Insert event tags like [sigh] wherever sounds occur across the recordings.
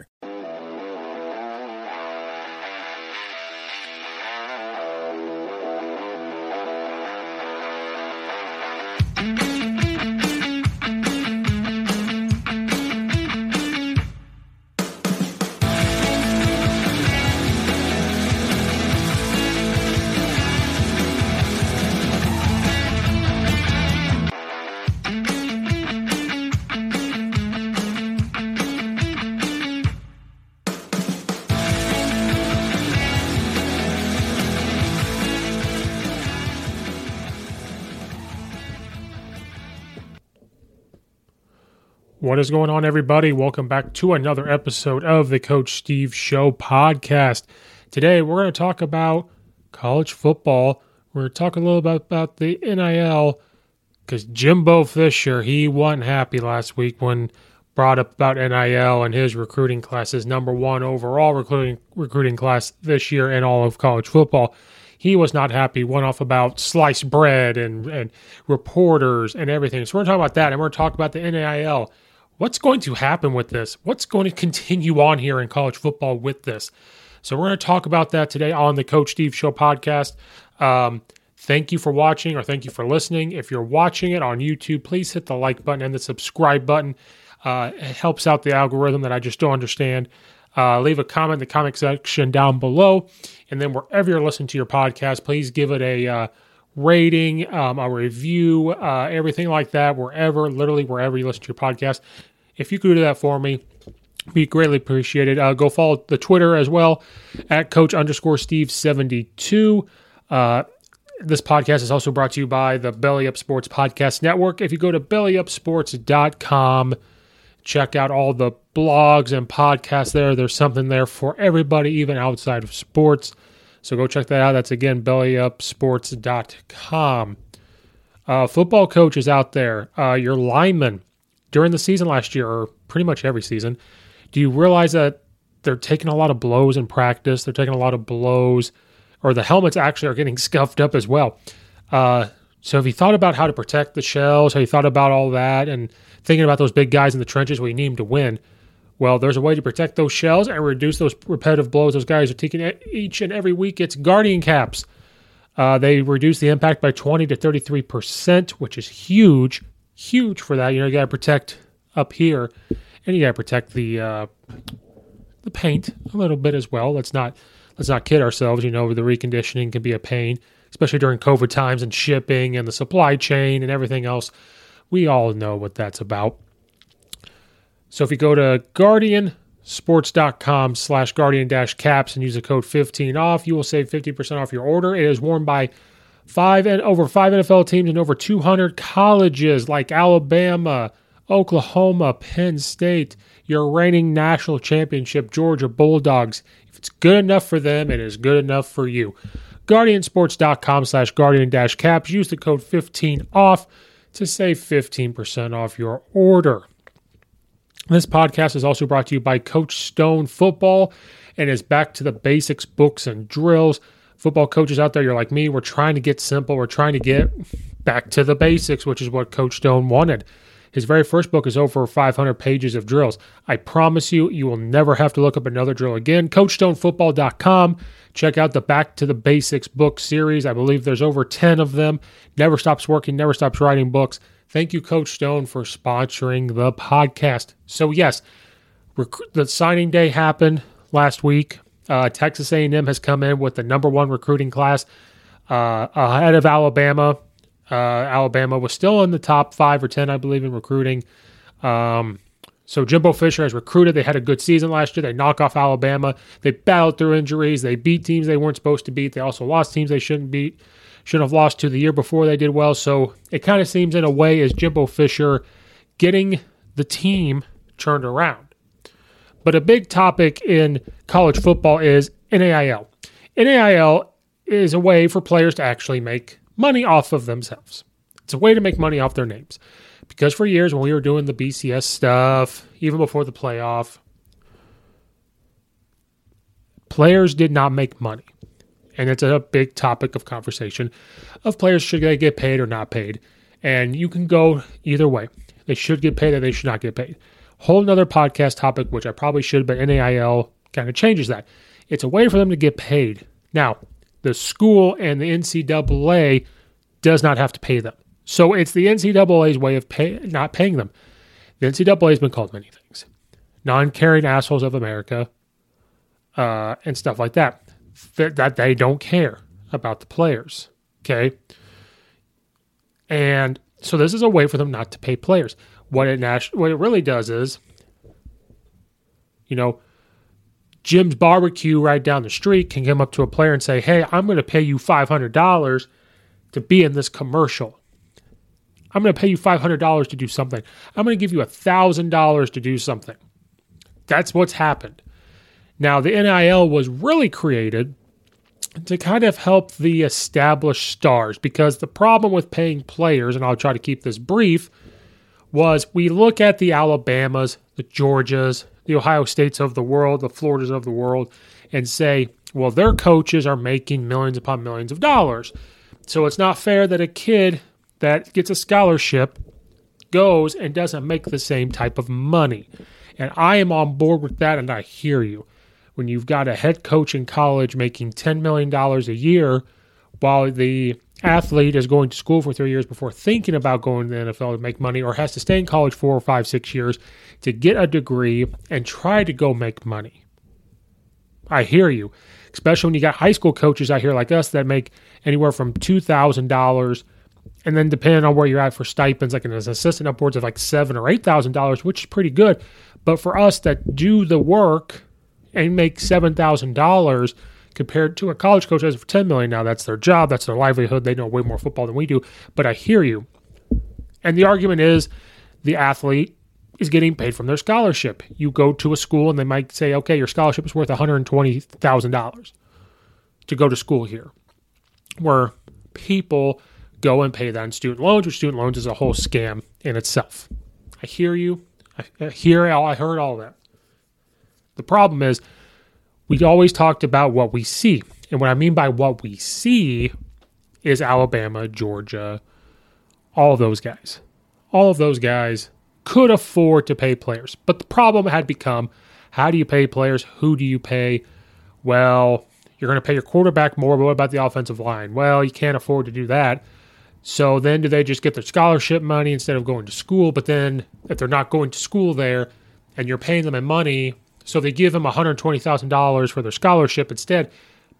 What is going on, everybody? Welcome back to another episode of the Coach Steve Show podcast. Today, we're going to talk about college football. We're going to talk a little bit about the NIL because Jimbo Fisher, he wasn't happy last week when brought up about NIL and his recruiting class, his number one overall recruiting recruiting class this year in all of college football. He was not happy, went off about sliced bread and, and reporters and everything. So we're going to talk about that and we're going to talk about the NIL what's going to happen with this? What's going to continue on here in college football with this? So we're going to talk about that today on the Coach Steve Show podcast. Um, thank you for watching or thank you for listening. If you're watching it on YouTube, please hit the like button and the subscribe button. Uh, it helps out the algorithm that I just don't understand. Uh, leave a comment in the comment section down below. And then wherever you're listening to your podcast, please give it a uh, rating, um, a review, uh, everything like that, wherever, literally wherever you listen to your podcast. If you could do that for me, be greatly appreciated. Uh, go follow the Twitter as well at coach underscore Steve 72. Uh, this podcast is also brought to you by the Belly Up Sports Podcast Network. If you go to bellyupsports.com, check out all the blogs and podcasts there. There's something there for everybody, even outside of sports. So go check that out. That's again bellyupsports.com. Uh, football coaches out there, uh, your linemen during the season last year, or pretty much every season, do you realize that they're taking a lot of blows in practice? They're taking a lot of blows, or the helmets actually are getting [laughs] scuffed up as well. Uh, so have you thought about how to protect the shells? Have you thought about all that and thinking about those big guys in the trenches where you need them to win? Well, there's a way to protect those shells and reduce those repetitive blows those guys are taking each and every week. It's guardian caps. Uh, they reduce the impact by 20 to 33%, which is huge huge for that. You know, you got to protect up here, and you got to protect the uh, the paint a little bit as well. Let's not let's not kid ourselves. You know, the reconditioning can be a pain, especially during COVID times and shipping and the supply chain and everything else. We all know what that's about. So if you go to guardiansports.com slash guardian dash caps and use the code 15 off, you will save 50% off your order. It is worn by five and over five NFL teams and over 200 colleges like Alabama, Oklahoma, Penn State, your reigning national championship Georgia Bulldogs. If it's good enough for them, it is good enough for you. Guardiansports.com slash guardian dash caps. Use the code 15 off to save 15% off your order. This podcast is also brought to you by Coach Stone Football and is back to the basics, books, and drills. Football coaches out there, you're like me, we're trying to get simple. We're trying to get back to the basics, which is what Coach Stone wanted. His very first book is over 500 pages of drills. I promise you, you will never have to look up another drill again. CoachStoneFootball.com. Check out the Back to the Basics book series. I believe there's over 10 of them. Never stops working, never stops writing books. Thank you, Coach Stone, for sponsoring the podcast. So, yes, rec- the signing day happened last week. Uh, Texas A&M has come in with the number one recruiting class uh, ahead of Alabama. Uh, Alabama was still in the top five or ten, I believe, in recruiting. Um, so Jimbo Fisher has recruited. They had a good season last year. They knock off Alabama. They battled through injuries. They beat teams they weren't supposed to beat. They also lost teams they shouldn't beat. shouldn't have lost to the year before they did well. So it kind of seems in a way as Jimbo Fisher getting the team turned around. But a big topic in college football is NAIL. NAIL is a way for players to actually make money off of themselves. It's a way to make money off their names. Because for years, when we were doing the BCS stuff, even before the playoff, players did not make money. And it's a big topic of conversation of players should they get paid or not paid. And you can go either way. They should get paid or they should not get paid. Whole another podcast topic, which I probably should, but NAIL kind of changes that. It's a way for them to get paid. Now, the school and the NCAA does not have to pay them. So it's the NCAA's way of pay, not paying them. The NCAA has been called many things non caring assholes of America uh, and stuff like that. that. That they don't care about the players. Okay. And so this is a way for them not to pay players. What it, what it really does is, you know, Jim's Barbecue right down the street can come up to a player and say, Hey, I'm going to pay you $500 to be in this commercial. I'm going to pay you $500 to do something. I'm going to give you $1,000 to do something. That's what's happened. Now, the NIL was really created to kind of help the established stars because the problem with paying players, and I'll try to keep this brief, was we look at the Alabamas, the Georgias, the Ohio States of the world, the Floridas of the world, and say, well, their coaches are making millions upon millions of dollars. So it's not fair that a kid that gets a scholarship goes and doesn't make the same type of money. And I am on board with that, and I hear you. When you've got a head coach in college making $10 million a year while the athlete is going to school for three years before thinking about going to the NFL to make money or has to stay in college four or five, six years to get a degree and try to go make money. I hear you, especially when you got high school coaches out here like us that make anywhere from $2,000 and then depending on where you're at for stipends, like an assistant upwards of like seven or eight thousand dollars, which is pretty good. But for us that do the work and make seven thousand dollars, compared to a college coach has for 10 million now that's their job that's their livelihood they know way more football than we do. But i hear you. And the argument is the athlete is getting paid from their scholarship. You go to a school and they might say okay your scholarship is worth $120000 to go to school here where people go and pay that in student loans which student loans is a whole scam in itself. I hear you. I, hear all i heard all that. The problem is we always talked about what we see. And what I mean by what we see is Alabama, Georgia, all of those guys. All of those guys could afford to pay players. But the problem had become how do you pay players? Who do you pay? Well, you're going to pay your quarterback more, but what about the offensive line? Well, you can't afford to do that. So then do they just get their scholarship money instead of going to school? But then if they're not going to school there and you're paying them in money, so they give them $120,000 for their scholarship instead,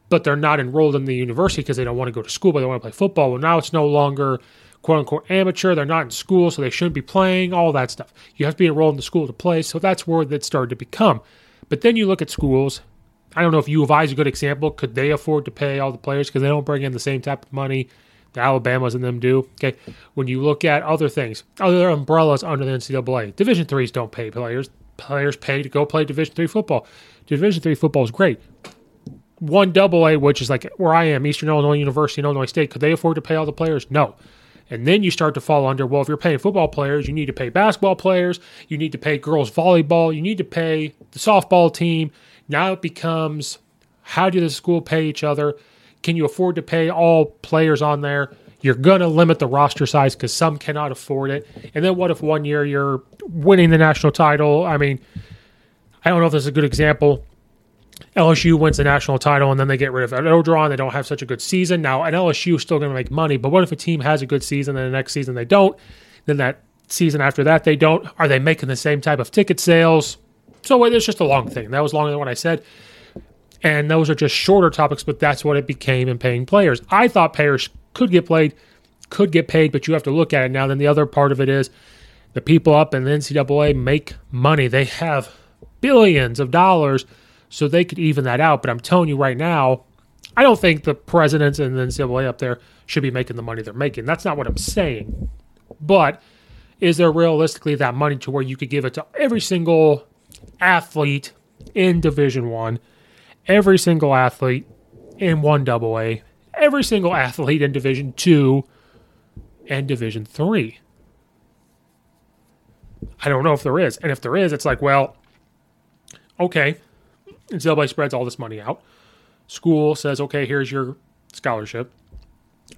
but they're not enrolled in the university because they don't want to go to school, but they want to play football. Well, now it's no longer quote unquote amateur. They're not in school, so they shouldn't be playing, all that stuff. You have to be enrolled in the school to play. So that's where that started to become. But then you look at schools. I don't know if U of I is a good example. Could they afford to pay all the players because they don't bring in the same type of money the Alabamas and them do? Okay. When you look at other things, other umbrellas under the NCAA, Division threes don't pay players players pay to go play Division three football. Division three football is great. One double A, which is like where I am, Eastern Illinois University and Illinois State, could they afford to pay all the players? No. And then you start to fall under, well, if you're paying football players, you need to pay basketball players, you need to pay girls volleyball, you need to pay the softball team. Now it becomes how do the school pay each other? Can you afford to pay all players on there? You're going to limit the roster size because some cannot afford it. And then what if one year you're winning the national title? I mean, I don't know if this is a good example. LSU wins the national title and then they get rid of Orgeron. They don't have such a good season. Now, an LSU is still going to make money, but what if a team has a good season and the next season they don't? Then that season after that they don't. Are they making the same type of ticket sales? So it's just a long thing. That was longer than what I said. And those are just shorter topics, but that's what it became in paying players. I thought players could get played, could get paid, but you have to look at it now. Then the other part of it is the people up in the NCAA make money. They have billions of dollars, so they could even that out. But I'm telling you right now, I don't think the presidents and the NCAA up there should be making the money they're making. That's not what I'm saying. But is there realistically that money to where you could give it to every single athlete in Division One, every single athlete in one double A, every single athlete in Division Two and Division Three? I don't know if there is. And if there is, it's like, well, okay, NCAA spreads all this money out. School says, okay, here's your scholarship.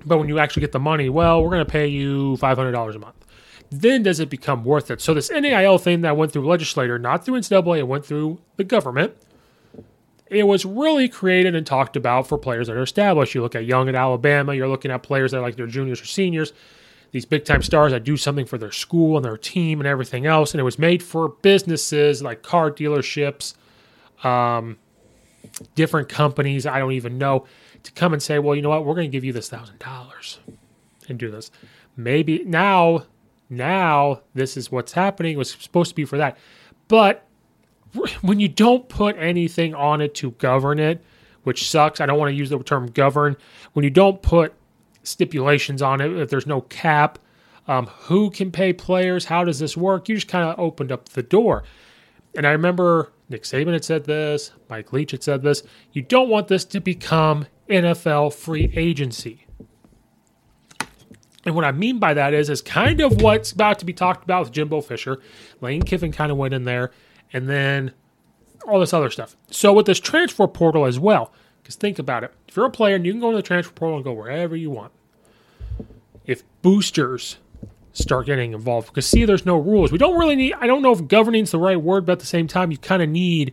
But when you actually get the money, well, we're going to pay you $500 a month. Then does it become worth it? So this NAIL thing that went through legislator, not through NCAA, it went through the government. It was really created and talked about for players that are established. You look at Young at Alabama, you're looking at players that are like their juniors or seniors, these big time stars that do something for their school and their team and everything else. And it was made for businesses like car dealerships, um, different companies, I don't even know, to come and say, well, you know what, we're going to give you this thousand dollars and do this. Maybe now, now this is what's happening. It was supposed to be for that. But when you don't put anything on it to govern it, which sucks, I don't want to use the term govern. When you don't put stipulations on it, if there's no cap, um, who can pay players, how does this work? You just kind of opened up the door. And I remember Nick Saban had said this, Mike Leach had said this. You don't want this to become NFL free agency. And what I mean by that is, is kind of what's about to be talked about with Jimbo Fisher. Lane Kiffin kind of went in there, and then all this other stuff. So with this transfer portal as well, because think about it. If you're a player and you can go to the transfer portal and go wherever you want. If boosters start getting involved because see there's no rules we don't really need i don't know if governing is the right word but at the same time you kind of need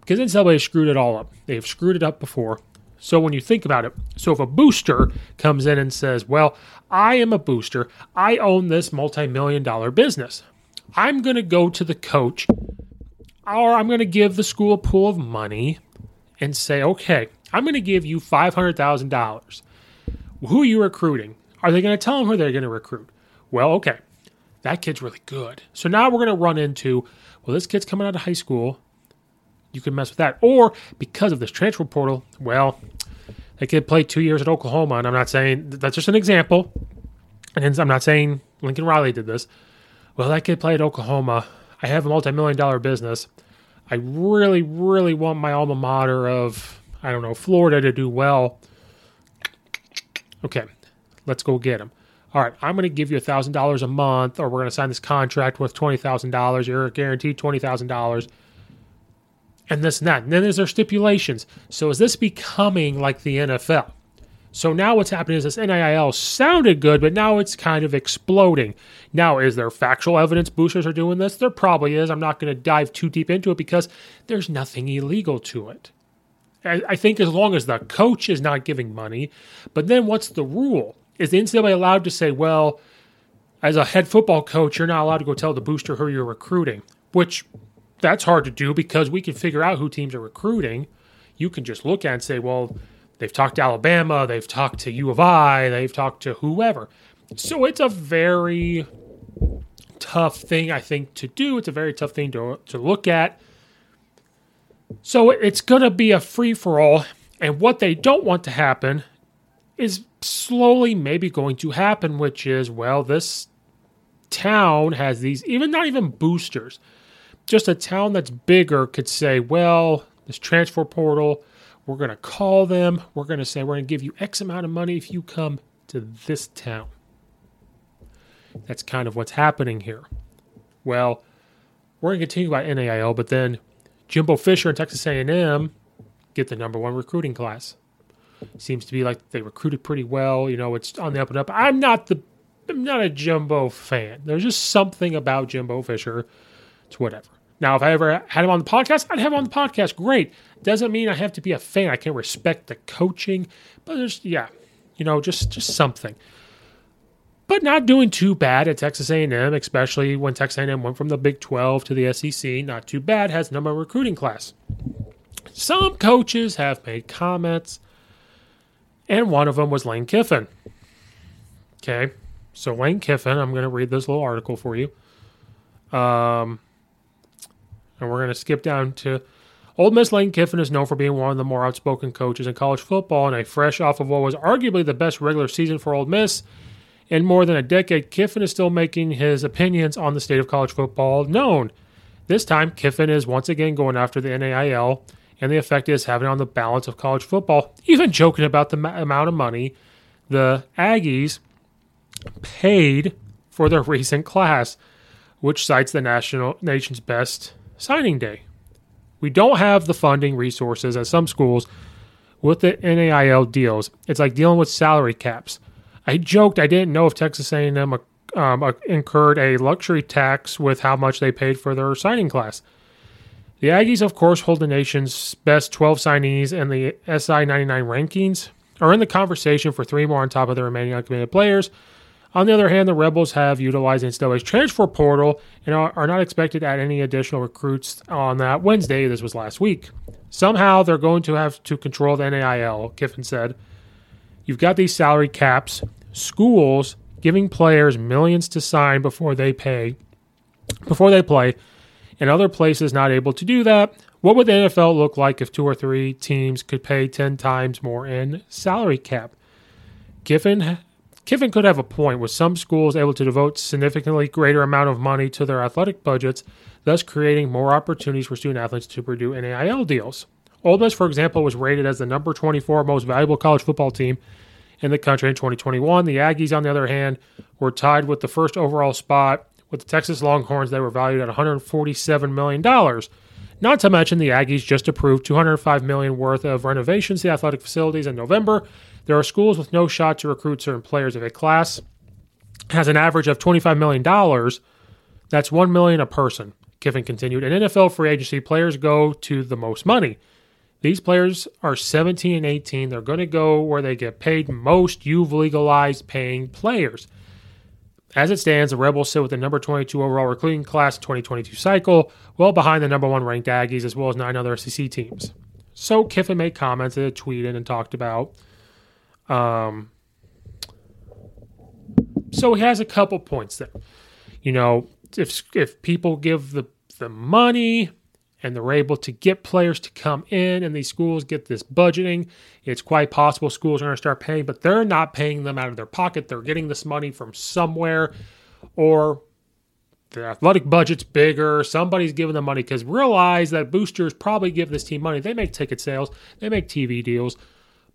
because then ncaa screwed it all up they've screwed it up before so when you think about it so if a booster comes in and says well i am a booster i own this multi-million dollar business i'm going to go to the coach or i'm going to give the school a pool of money and say okay i'm going to give you $500000 who are you recruiting are they going to tell them who they're going to recruit well, okay, that kid's really good. So now we're going to run into, well, this kid's coming out of high school. You can mess with that. Or because of this transfer portal, well, that kid played two years at Oklahoma. And I'm not saying that's just an example. And I'm not saying Lincoln Riley did this. Well, that kid played Oklahoma. I have a multi million dollar business. I really, really want my alma mater of, I don't know, Florida to do well. Okay, let's go get him all right, I'm going to give you $1,000 a month, or we're going to sign this contract with $20,000. You're guaranteed $20,000. And this and that. And then there's their stipulations. So is this becoming like the NFL? So now what's happening is this NIL sounded good, but now it's kind of exploding. Now, is there factual evidence boosters are doing this? There probably is. I'm not going to dive too deep into it because there's nothing illegal to it. I think as long as the coach is not giving money, but then what's the rule? is the NCAA allowed to say, well, as a head football coach, you're not allowed to go tell the booster who you're recruiting, which that's hard to do because we can figure out who teams are recruiting. You can just look at and say, well, they've talked to Alabama, they've talked to U of I, they've talked to whoever. So it's a very tough thing, I think, to do. It's a very tough thing to, to look at. So it's going to be a free for all. And what they don't want to happen is slowly maybe going to happen, which is, well, this town has these, even not even boosters, just a town that's bigger could say, well, this transfer portal, we're going to call them, we're going to say, we're going to give you X amount of money if you come to this town. That's kind of what's happening here. Well, we're going to continue about NAIL, but then Jimbo Fisher and Texas A&M get the number one recruiting class. Seems to be like they recruited pretty well. You know, it's on the up and up. I'm not the I'm not a Jimbo fan. There's just something about Jimbo Fisher. It's whatever. Now, if I ever had him on the podcast, I'd have him on the podcast. Great. Doesn't mean I have to be a fan. I can respect the coaching, but there's yeah, you know, just just something. But not doing too bad at Texas A&M, especially when Texas A&M went from the Big 12 to the SEC. Not too bad. Has number recruiting class. Some coaches have made comments, and one of them was Lane Kiffin. Okay, so Lane Kiffin, I'm going to read this little article for you. Um, and we're going to skip down to Ole Miss Lane Kiffin is known for being one of the more outspoken coaches in college football, and a fresh off of what was arguably the best regular season for Ole Miss in more than a decade. Kiffin is still making his opinions on the state of college football known. This time, Kiffin is once again going after the NAIL and the effect it is having on the balance of college football, even joking about the amount of money the Aggies paid for their [laughs] recent class, which cites the national nation's best signing day. We don't have the funding resources at some schools with the NAIL deals. It's like dealing with salary caps. I joked I didn't know if Texas A&M um, incurred a luxury tax with how much they paid for their signing class. The Aggies, of course, hold the nation's best 12 signees and the SI 99 rankings, are in the conversation for three more on top of the remaining uncommitted players. On the other hand, the Rebels have utilized NCAA's transfer portal and are, are not expected to add any additional recruits on that Wednesday. This was last week. Somehow they're going to have to control the NAIL, Kiffin said. You've got these salary caps, schools giving players millions to sign before they pay, before they play, and other places not able to do that. What would the NFL look like if two or three teams could pay 10 times more in salary cap? Kiffin Kiffin could have a point with some schools able to devote significantly greater amount of money to their athletic budgets, thus creating more opportunities for student athletes to pursue NAIL deals. Ole Miss, for example, was rated as the number 24 most valuable college football team in the country in 2021. The Aggies, on the other hand, were tied with the first overall spot with the Texas Longhorns. They were valued at $147 million. Not to mention the Aggies just approved 205 million worth of renovations to athletic facilities in November, there are schools with no shot to recruit certain players. If a class has an average of $25 million, that's 1 million a person, Kiffin continued. In NFL free agency, players go to the most money. These players are 17 and 18. They're going to go where they get paid most. You've legalized paying players. As it stands, the Rebels sit with the number 22 overall recruiting class 2022 cycle, well behind the number one ranked Aggies as well as nine other SEC teams. So Kiffin made comments and tweeted and talked about um, so he has a couple points there. You know, if if people give the the money and they're able to get players to come in and these schools get this budgeting, it's quite possible schools are going to start paying, but they're not paying them out of their pocket. They're getting this money from somewhere or the athletic budget's bigger. Somebody's giving them money because realize that boosters probably give this team money. They make ticket sales, they make TV deals.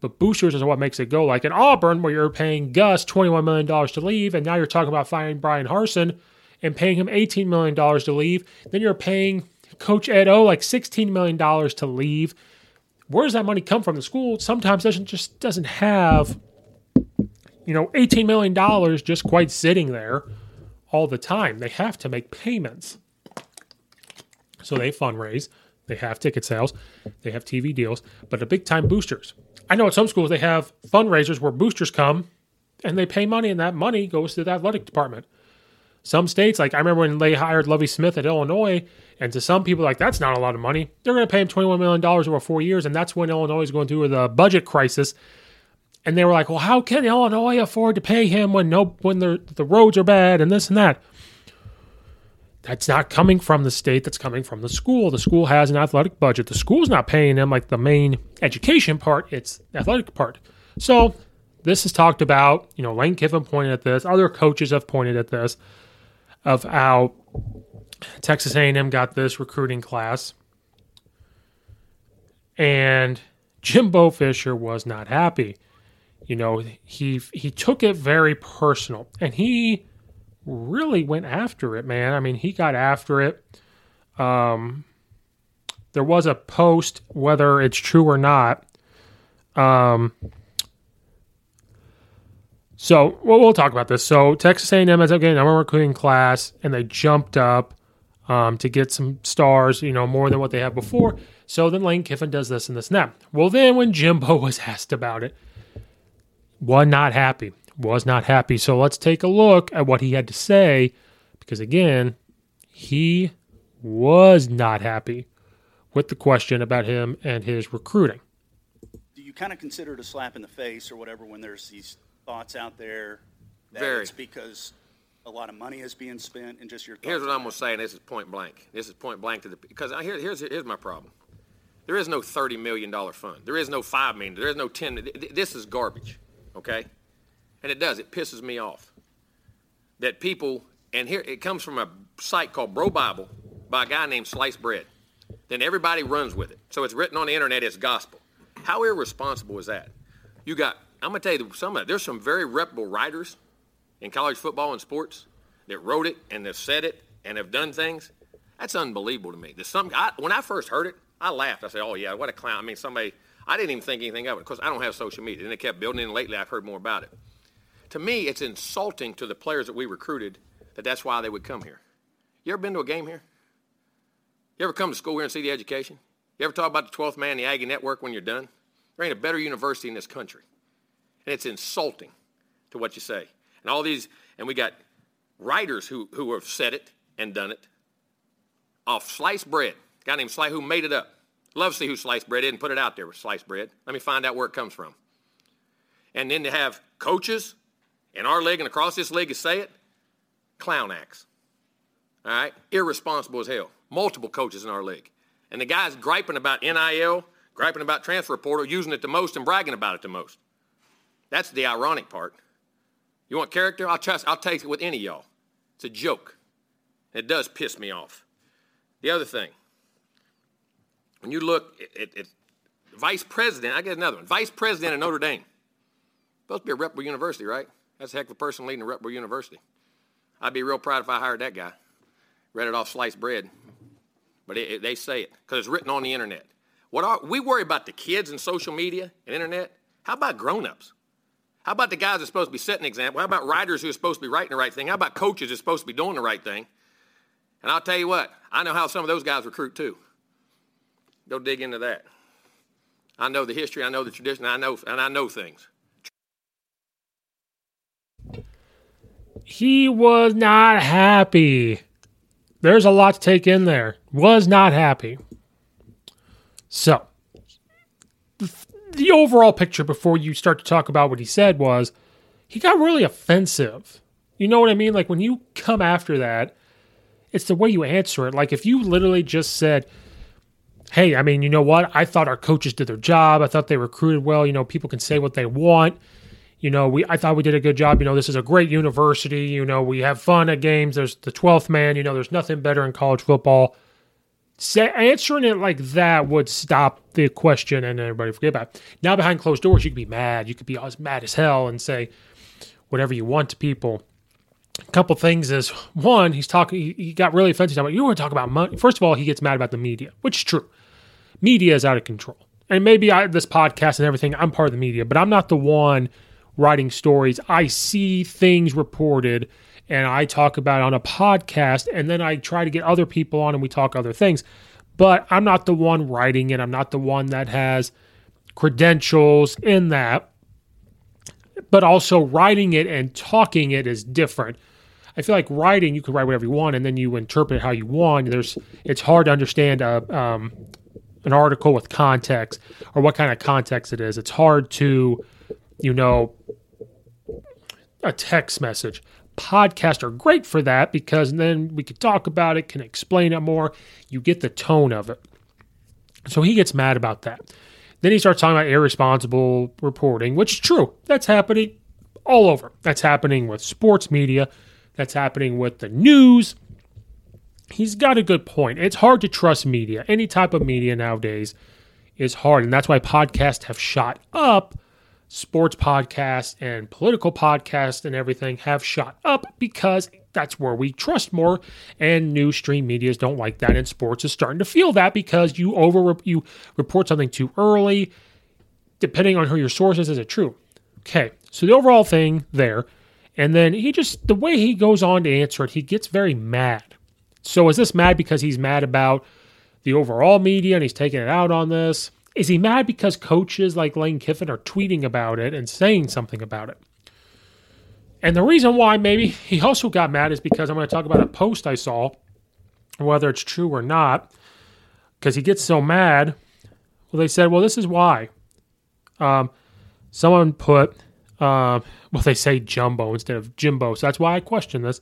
But boosters is what makes it go. Like in Auburn, where you're paying Gus $21 million to leave, and now you're talking about firing Bryan Harsin and paying him $18 million to leave. Then you're paying Coach Ed O like $16 million to leave. Where does that money come from? The school sometimes doesn't just doesn't have, you know, $18 million just quite sitting there all the time. They have to make payments. So they fundraise, they have ticket sales, they have TV deals, but the big time boosters. I know at some schools they have fundraisers where boosters come and they pay money, and that money goes to the athletic department. Some states, like I remember when they hired Lovie Smith at Illinois, and to some people, like that's not a lot of money. They're going to pay him $21 million over four years, and that's when Illinois is going through the budget crisis. And they were like, well, how can Illinois afford to pay him when no when the roads are bad and this and that? That's not coming from the state, that's coming from the school. The school has an athletic budget. The school's not paying them like the main education part, it's athletic part. So this is talked about, you know, Lane Kiffin pointed at this, other coaches have pointed at this, of how Texas A&M got this recruiting class. And Jimbo Fisher was not happy. You know, he he took it very personal and he really went after it, man. I mean, he got after it. Um, there was a post, whether it's true or not. Um, so we'll, talk about this. So Texas A&M ends up getting number one recruiting class, and they jumped up um, to get some stars, you know, more than what they had before. So then Lane Kiffin does this and this and that. Well, then when Jimbo [laughs] was asked about it, was not happy. Was not happy. So let's take a look at what he had to say, because again, he was not happy with the question about him and his recruiting. Do you kind of consider it a slap in the face or whatever when there's these thoughts out there that Very. it's because a lot of money is being spent and just your thoughts Here's what I'm going to say, and this is point blank. This is point blank to the because I, here, here's here's my problem. There is no thirty million dollar fund. There is no five million. There is no ten. th- th- This is garbage, okay? And it does. It pisses me off that people. And here it comes from a site called Bro Bible by a guy named Slice Bread. Then everybody runs with it. So it's written on the internet as gospel. How irresponsible is that? You got. I'm going to tell you some of There's some very reputable writers in college football and sports that wrote it and have said it and have done things. That's unbelievable to me. There's some, I, when I first heard it, I laughed. I said, "Oh yeah, what a clown!" I mean, somebody. I didn't even think anything of it because I don't have social media. And they kept building it. And lately, I've heard more about it. To me, it's insulting to the players that we recruited that that's why they would come here. You ever been to a game here? You ever come to school here and see the education? You ever talk about the 12th man, the Aggie Network when you're done? There ain't a better university in this country. And it's insulting to what you say. And all these, and we got writers who, who have said it and done it off sliced bread. A guy named Slice who made it up. Love to see who sliced bread is and put it out there with sliced bread. Let me find out where it comes from. And then to have coaches in our league and across this league to say it, clown acts. All right? Irresponsible as hell. Multiple coaches in our league. And the guys griping about NIL, griping about transfer portal, using it the most and bragging about it the most. That's the ironic part. You want character? I'll trust. I'll take it with any y'all. It's a joke. It does piss me off. The other thing, when you look at, at, at vice president, I get another one. Vice president of Notre Dame. Supposed to be a reputable university, right? That's a heck of a person leading reputable university. I'd be real proud if I hired that guy. Read it off sliced bread, but it, it- they say it because it's written on the internet. What are we worry about the kids and social media and internet? How about grown-ups? How about the guys that are supposed to be setting an example? How about writers who are supposed to be writing the right thing? How about coaches that are supposed to be doing the right thing? And I'll tell you what, I know how some of those guys recruit too. Go dig into that. I know the history, I know the tradition, I know, and I know things. He was not happy. There's a lot to take in there. Was not happy. So, the overall picture before you start to talk about what he said was he got really offensive. You know what I mean? Like when you come after that, it's the way you answer it. Like if you literally just said, Hey, I mean, you know what? I thought our coaches did their job. I thought they recruited well. You know, people can say what they want. You know, we I thought we did a good job. You know, this is a great university. You know, we have fun at games. There's the 12th man. You know, there's nothing better in college football. Say, answering it like that would stop the question and everybody forget about it. Now, behind closed doors, you could be mad. You could be as mad as hell and say whatever you want to people. A couple things is one, he's talking. He, he got really offensive. About you want to talk about money? First of all, he gets mad about the media, which is true. Media is out of control, and maybe I, this podcast and everything. I'm part of the media, but I'm not the one writing stories. I see things reported and I talk about it on a podcast and then I try to get other people on and we talk other things. But I'm not the one writing it. I'm not the one that has credentials in that. But also writing it and talking it is different. I feel like writing, you can write whatever you want and then you interpret how you want. There's it's hard to understand a, um, an article with context or what kind of context it is. It's hard to, you know, a text message. Podcasts are great for that because then we can talk about it, can explain it more. You get the tone of it. So he gets mad about that. Then he starts talking about irresponsible reporting, which is true. That's happening all over. That's happening with sports media. That's happening with the news. He's got a good point. It's hard to trust media. Any type of media nowadays is hard. And that's why podcasts have shot up sports podcasts and political podcasts and everything have shot up because that's where we trust more. And new stream medias don't like that, and sports is starting to feel that because you over you report something too early. Depending on who your source is, is it true? Okay, so the overall thing there, and then he just the way he goes on to answer it, he gets very mad. So is this mad because he's mad about the overall media and he's taking it out on this? Is he mad because coaches like Lane Kiffin are tweeting about it and saying something about it? And the reason why maybe he also got mad is because I'm going to talk about a post I saw, whether it's true or not, because he gets so mad. Well, they said, well, this is why. Um, someone put, uh, well, they say Jumbo instead of Jimbo. So that's why I question this.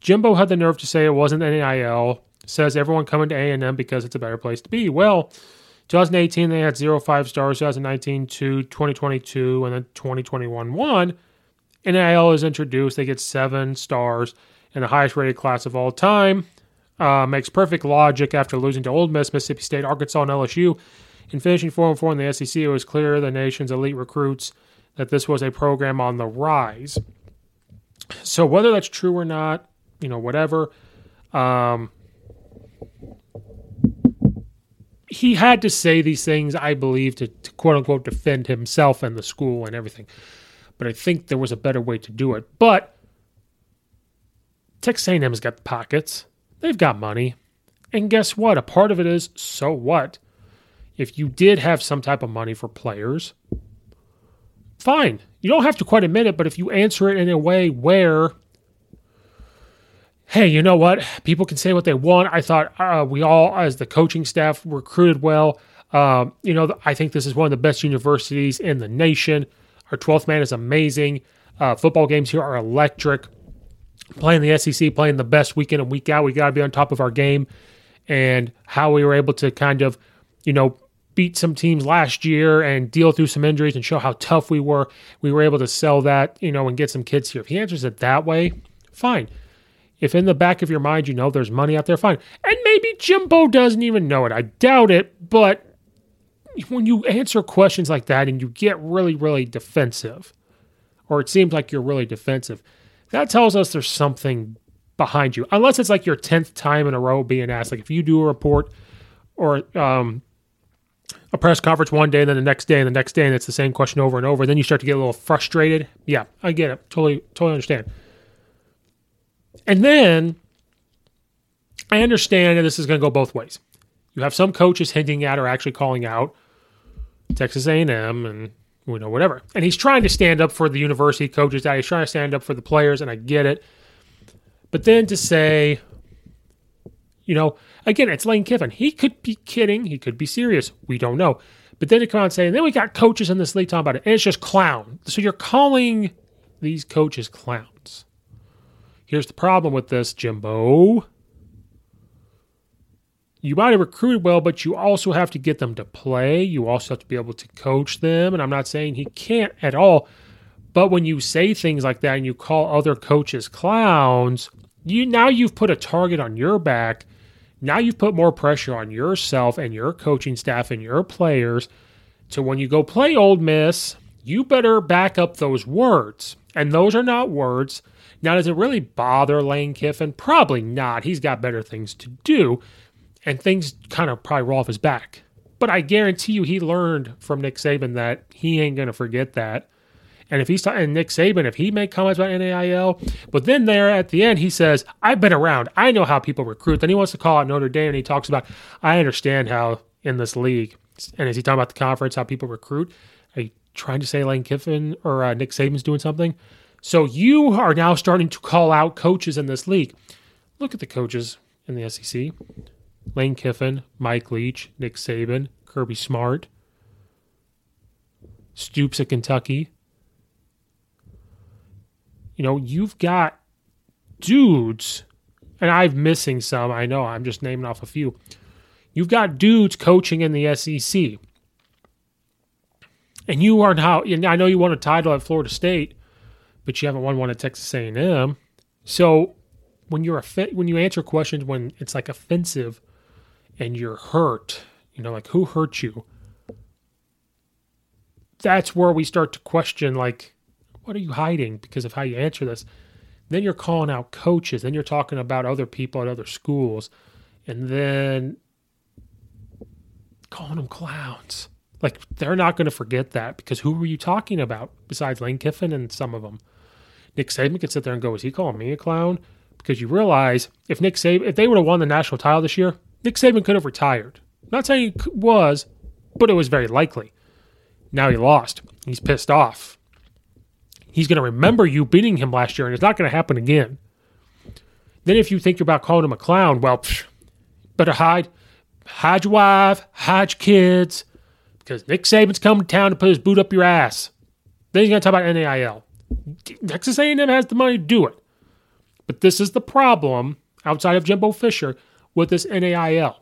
Jimbo had the nerve to say it wasn't NIL. Says everyone coming to A&M because it's a better place to be. Well, 2018 they had zero five stars. 2019 two, 2022, and then 2021 one. NIL is introduced. They get seven stars in the highest rated class of all time. Uh, makes perfect logic after losing to Ole Miss, Mississippi State, Arkansas, and LSU. In finishing 4 and 4 in the SEC, it was clear the nation's elite recruits that this was a program on the rise. So, whether that's true or not, you know, whatever, um, he had to say these things, I believe, to, to quote unquote defend himself and the school and everything but I think there was a better way to do it. But Texas A&M's got the pockets. They've got money. And guess what? A part of it is so what? If you did have some type of money for players, fine. You don't have to quite admit it, but if you answer it in a way where, hey, you know what? People can say what they want. I thought uh, we all, as the coaching staff, recruited well. Um, you know, I think this is one of the best universities in the nation. Our 12th man is amazing. Uh, football games here are electric. Playing the SEC, playing the best week in and week out, we got to be on top of our game. And how we were able to kind of, you know, beat some teams last year and deal through some injuries and show how tough we were. We were able to sell that, you know, and get some kids here. If he answers it that way, fine. If in the back of your mind you know there's money out there, fine. And maybe Jimbo doesn't even know it. I doubt it, but when you answer questions like that and you get really, really defensive, or it seems like you're really defensive, that tells us there's something behind you. Unless it's like your 10th time in a row being asked. Like if you do a report or um, a press conference one day and then the next day and the next day and it's the same question over and over, then you start to get a little frustrated. Yeah, I get it. Totally, totally understand. And then I understand that this is going to go both ways. You have some coaches hinting at or actually calling out Texas A&M and you know whatever. And he's trying to stand up for the university coaches. He's trying to stand up for the players, and I get it. But then to say, you know, again, it's Lane Kiffin. He could be kidding. He could be serious. We don't know. But then to come out and say, and then we got coaches in this league talking about it, and it's just clown. So you're calling these coaches clowns. Here's the problem with this, Jimbo you might have recruited well, but you also have to get them to play. You also have to be able to coach them. And I'm not saying he can't at all. But when you say things like that and you call other coaches clowns, you now you've put a target on your back. Now you've put more pressure on yourself and your coaching staff and your players. So when you go play Ole Miss, you better back up those words. And those are not words. Now, does it really bother Lane Kiffin? Probably not. He's got better things to do and things kind of probably roll off his back. But I guarantee you, he learned from Nick Saban that he ain't gonna forget that. And if he's talking Nick Saban, if he make comments about NAIL, but then there at the end he says, "I've been around. I know how people recruit." Then he wants to call out Notre Dame, and he talks about, "I understand how in this league." And is he talking about the conference, how people recruit? Are you trying to say Lane Kiffin or uh, Nick Saban's doing something? So you are now starting to call out coaches in this league. Look at the coaches in the SEC. Lane Kiffin, Mike Leach, Nick Saban, Kirby Smart, Stoops at Kentucky. You know, you've got dudes, and I'm missing some. I know, I'm just naming off a few. You've got dudes coaching in the SEC. And you are now, I know you won a title at Florida State, but you haven't won one at Texas A&M. So when you're when you answer questions when it's like offensive and you're hurt, you know, like who hurt you? That's where we start to question, like, what are you hiding because of how you answer this? Then you're calling out coaches. Then you're talking about other people at other schools. And then calling them clowns. Like they're not going to forget that because who were you talking about besides Lane Kiffin and some of them? Nick Saban could sit there and go, "Is he calling me a clown?" Because you realize if Nick Saban, if they would have won the national title this year, Nick Saban could have retired. not saying he was, but it was very likely. Now he lost. He's pissed off. He's going to remember you beating him last year, and it's not going to happen again. Then, if you think about calling him a clown, well, psh, better hide, hide your wife, hide your kids, because Nick Saban's coming to town to put his boot up your ass. Then he's going to talk about NIL. Texas A&M has the money to do it, but this is the problem outside of Jimbo Fisher with this NIL.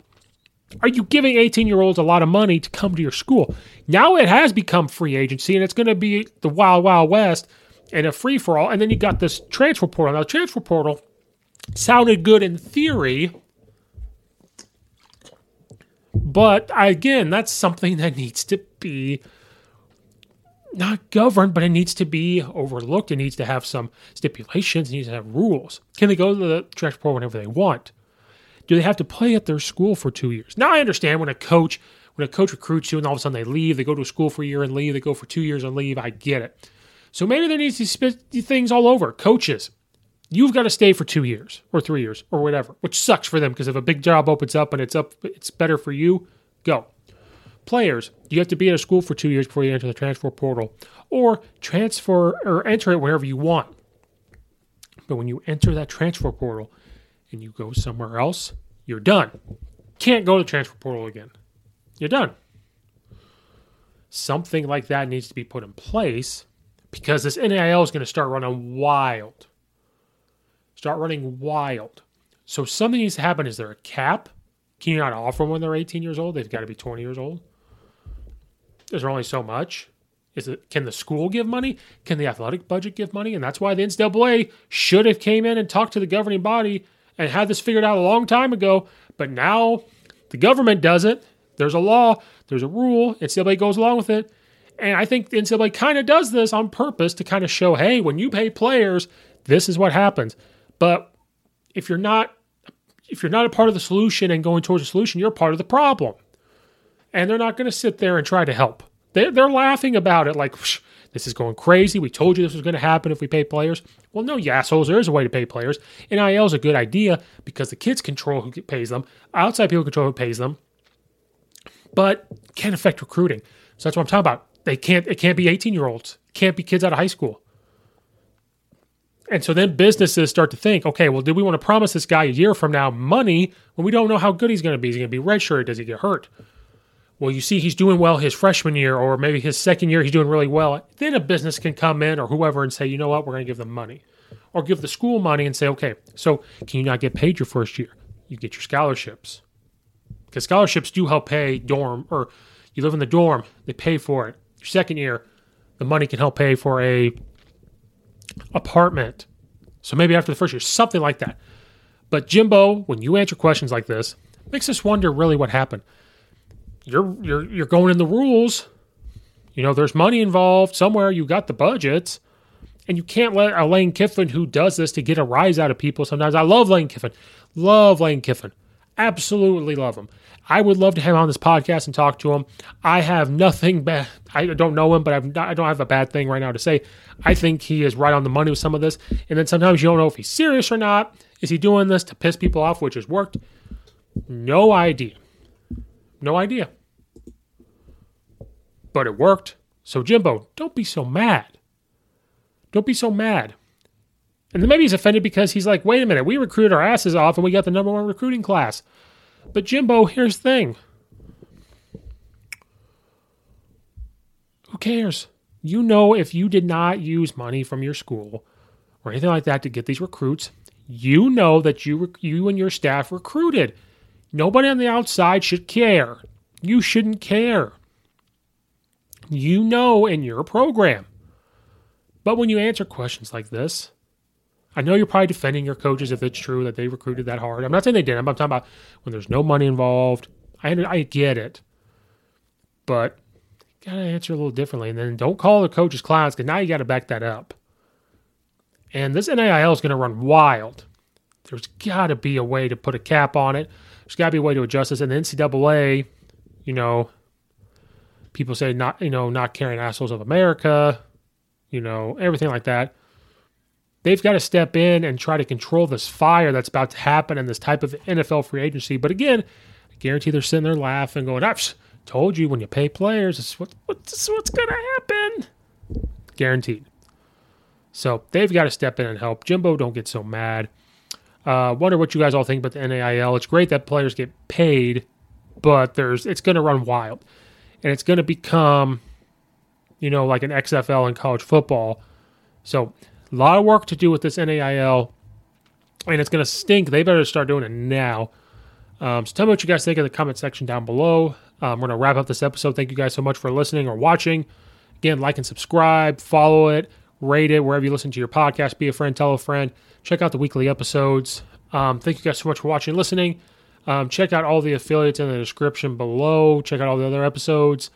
Are you giving 18 year olds a lot of money to come to your school? Now it has become free agency and it's going to be the wild, wild west and a free for all. And then you got this transfer portal. Now, transfer portal sounded good in theory, but again, that's something that needs to be not governed, but it needs to be overlooked. It needs to have some stipulations. It needs to have rules. Can they go to the transfer portal whenever they want? Do they have to play at their school for two years? Now I understand when a coach when a coach recruits you and all of a sudden they leave, they go to a school for a year and leave, they go for two years and leave. I get it. So maybe there needs to be things all over. Coaches, you've got to stay for two years or three years or whatever, which sucks for them because if a big job opens up and it's up, it's better for you. Go. Players, you have to be at a school for two years before you enter the transfer portal, or transfer or enter it wherever you want. But when you enter that transfer portal, and you go somewhere else, you're done. Can't go to the transfer portal again. You're done. Something like that needs to be put in place because this NIL is going to start running wild. Start running wild. So something needs to happen. Is there a cap? Can you not offer them when they're 18 years old? They've got to be 20 years old. Is there only so much? Is it can the school give money? Can the athletic budget give money? And that's why the NCAA should have came in and talked to the governing body and had this figured out a long time ago, but now the government does it. There's a law, there's a rule, NCAA goes along with it. And I think the NCAA kind of does this on purpose to kind of show, hey, when you pay players, this is what happens. But if you're not if you're not a part of the solution and going towards a solution, you're part of the problem. And they're not going to sit there and try to help. They're, they're laughing about it like, this is going crazy. We told you this was going to happen if we pay players. Well, no, you assholes. There is a way to pay players. NIL is a good idea because the kids control who pays them. Outside people control who pays them. But can affect recruiting. So that's what I'm talking about. They can't. It can't be 18 year olds. Can't be kids out of high school. And so then businesses start to think, okay, well, do we want to promise this guy a year from now money when we don't know how good he's going to be? Is he going to be redshirted? Does he get hurt? Well, you see he's doing well his freshman year or maybe his second year he's doing really well, then a business can come in or whoever and say, you know what, we're going to give them money. Or give the school money and say, okay, so can you not get paid your first year? You get your scholarships. Because scholarships do help pay dorm, or you live in the dorm, they pay for it. Your second year, the money can help pay for a apartment. So maybe after the first year, something like that. But Jimbo, when you answer questions like this, makes us wonder really what happened you're you're you're going in the rules. You know, there's money involved somewhere. You got the budgets, and you can't let a Lane Kiffin who does this to get a rise out of people. Sometimes I love Lane Kiffin, love Lane Kiffin, absolutely love him. I would love to have him on this podcast and talk to him. I have nothing bad. I don't know him, but I've not, I don't have a bad thing right now to say. I think he is right on the money with some of this. And then sometimes you don't know if he's serious or not. Is he doing this to piss people off, which has worked? No idea. No idea. But it worked. So, Jimbo, don't be so mad. Don't be so mad. And then maybe he's offended because he's like, wait a minute, we recruited our asses off and we got the number one recruiting class. But, Jimbo, here's the thing who cares? You know, if you did not use money from your school or anything like that to get these recruits, you know that you, you and your staff recruited. Nobody on the outside should care. You shouldn't care. You know in your program. But when you answer questions like this, I know you're probably defending your coaches if it's true that they recruited that hard. I'm not saying they didn't. I'm talking about when there's no money involved. I I get it, but you gotta answer a little differently. And then don't call the coaches clowns because now you got to back that up. And this NIL is going to run wild. There's got to be a way to put a cap on it. There's got to be a way to adjust this. And the NCAA, you know, people say not, you know, not carrying assholes of America, you know, everything like that. They've got to step in and try to control this fire that's about to happen in this type of NFL free agency. But again, I guarantee they're sitting there laughing, going, I've told you when you pay players, it's what, what's, what's going to happen. Guaranteed. So they've got to step in and help. Jimbo, don't get so mad. Uh, wonder what you guys all think about the NIL. It's great that players get paid, but there's it's going to run wild, and it's going to become, you know, like an XFL in college football. So a lot of work to do with this NIL, and it's going to stink. They better start doing it now. Um, so tell me what you guys think in the comment section down below. Um, we're going to wrap up this episode. Thank you guys so much for listening or watching. Again, like and subscribe, follow it, rate it wherever you listen to your podcast. Be a friend, tell a friend. Check out the weekly episodes. Um, thank you guys so much for watching and listening. Um, check out all the affiliates in the description below. Check out all the other episodes.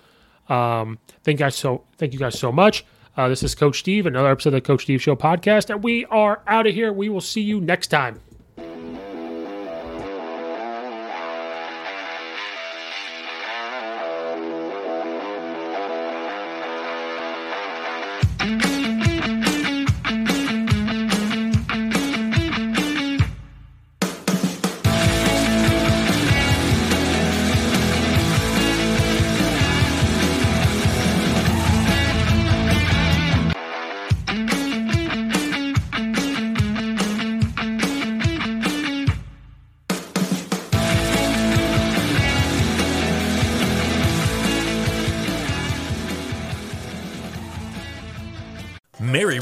Um, thank you guys so thank you guys so much. Uh, this is Coach Steve, another episode of the Coach Steve Show podcast, and we are out of here. We will see you next time.